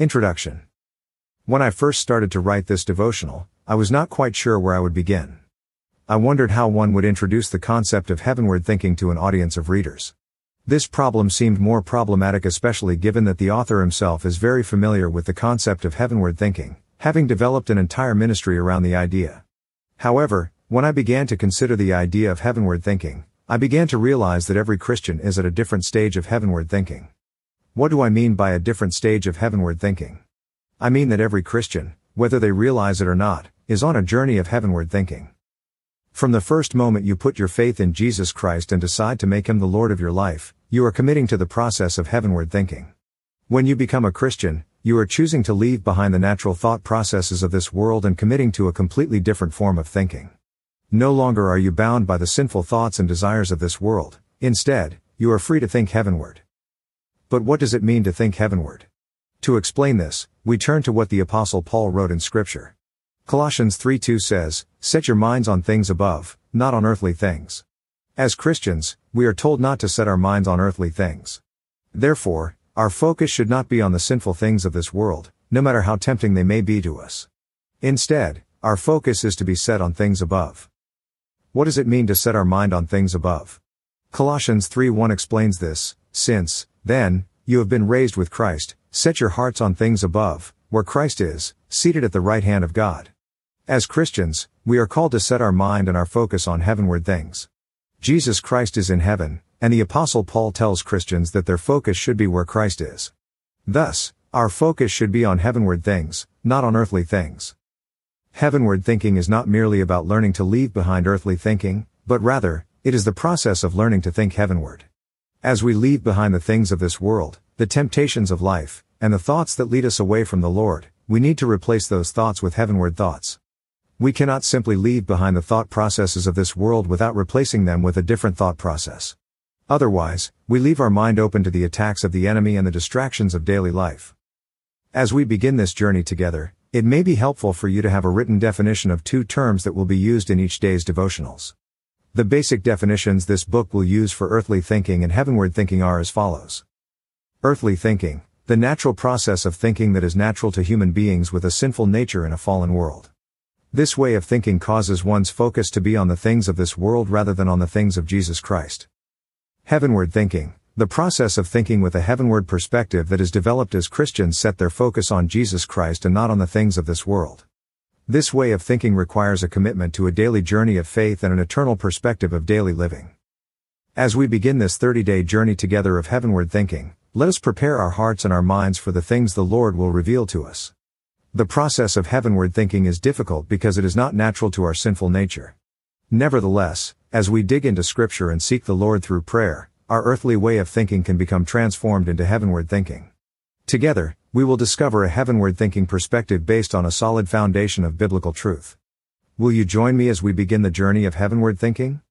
Introduction. When I first started to write this devotional, I was not quite sure where I would begin. I wondered how one would introduce the concept of heavenward thinking to an audience of readers. This problem seemed more problematic especially given that the author himself is very familiar with the concept of heavenward thinking, having developed an entire ministry around the idea. However, when I began to consider the idea of heavenward thinking, I began to realize that every Christian is at a different stage of heavenward thinking. What do I mean by a different stage of heavenward thinking? I mean that every Christian, whether they realize it or not, is on a journey of heavenward thinking. From the first moment you put your faith in Jesus Christ and decide to make him the Lord of your life, you are committing to the process of heavenward thinking. When you become a Christian, you are choosing to leave behind the natural thought processes of this world and committing to a completely different form of thinking. No longer are you bound by the sinful thoughts and desires of this world, instead, you are free to think heavenward. But what does it mean to think heavenward? To explain this, we turn to what the apostle Paul wrote in scripture. Colossians 3:2 says, "Set your minds on things above, not on earthly things." As Christians, we are told not to set our minds on earthly things. Therefore, our focus should not be on the sinful things of this world, no matter how tempting they may be to us. Instead, our focus is to be set on things above. What does it mean to set our mind on things above? Colossians 3:1 explains this, since, then, you have been raised with Christ, set your hearts on things above, where Christ is, seated at the right hand of God. As Christians, we are called to set our mind and our focus on heavenward things. Jesus Christ is in heaven, and the Apostle Paul tells Christians that their focus should be where Christ is. Thus, our focus should be on heavenward things, not on earthly things. Heavenward thinking is not merely about learning to leave behind earthly thinking, but rather, it is the process of learning to think heavenward. As we leave behind the things of this world, the temptations of life, and the thoughts that lead us away from the Lord, we need to replace those thoughts with heavenward thoughts. We cannot simply leave behind the thought processes of this world without replacing them with a different thought process. Otherwise, we leave our mind open to the attacks of the enemy and the distractions of daily life. As we begin this journey together, it may be helpful for you to have a written definition of two terms that will be used in each day's devotionals. The basic definitions this book will use for earthly thinking and heavenward thinking are as follows. Earthly thinking, the natural process of thinking that is natural to human beings with a sinful nature in a fallen world. This way of thinking causes one's focus to be on the things of this world rather than on the things of Jesus Christ. Heavenward thinking, the process of thinking with a heavenward perspective that is developed as Christians set their focus on Jesus Christ and not on the things of this world. This way of thinking requires a commitment to a daily journey of faith and an eternal perspective of daily living. As we begin this 30 day journey together of heavenward thinking, let us prepare our hearts and our minds for the things the Lord will reveal to us. The process of heavenward thinking is difficult because it is not natural to our sinful nature. Nevertheless, as we dig into Scripture and seek the Lord through prayer, our earthly way of thinking can become transformed into heavenward thinking. Together, we will discover a heavenward thinking perspective based on a solid foundation of biblical truth. Will you join me as we begin the journey of heavenward thinking?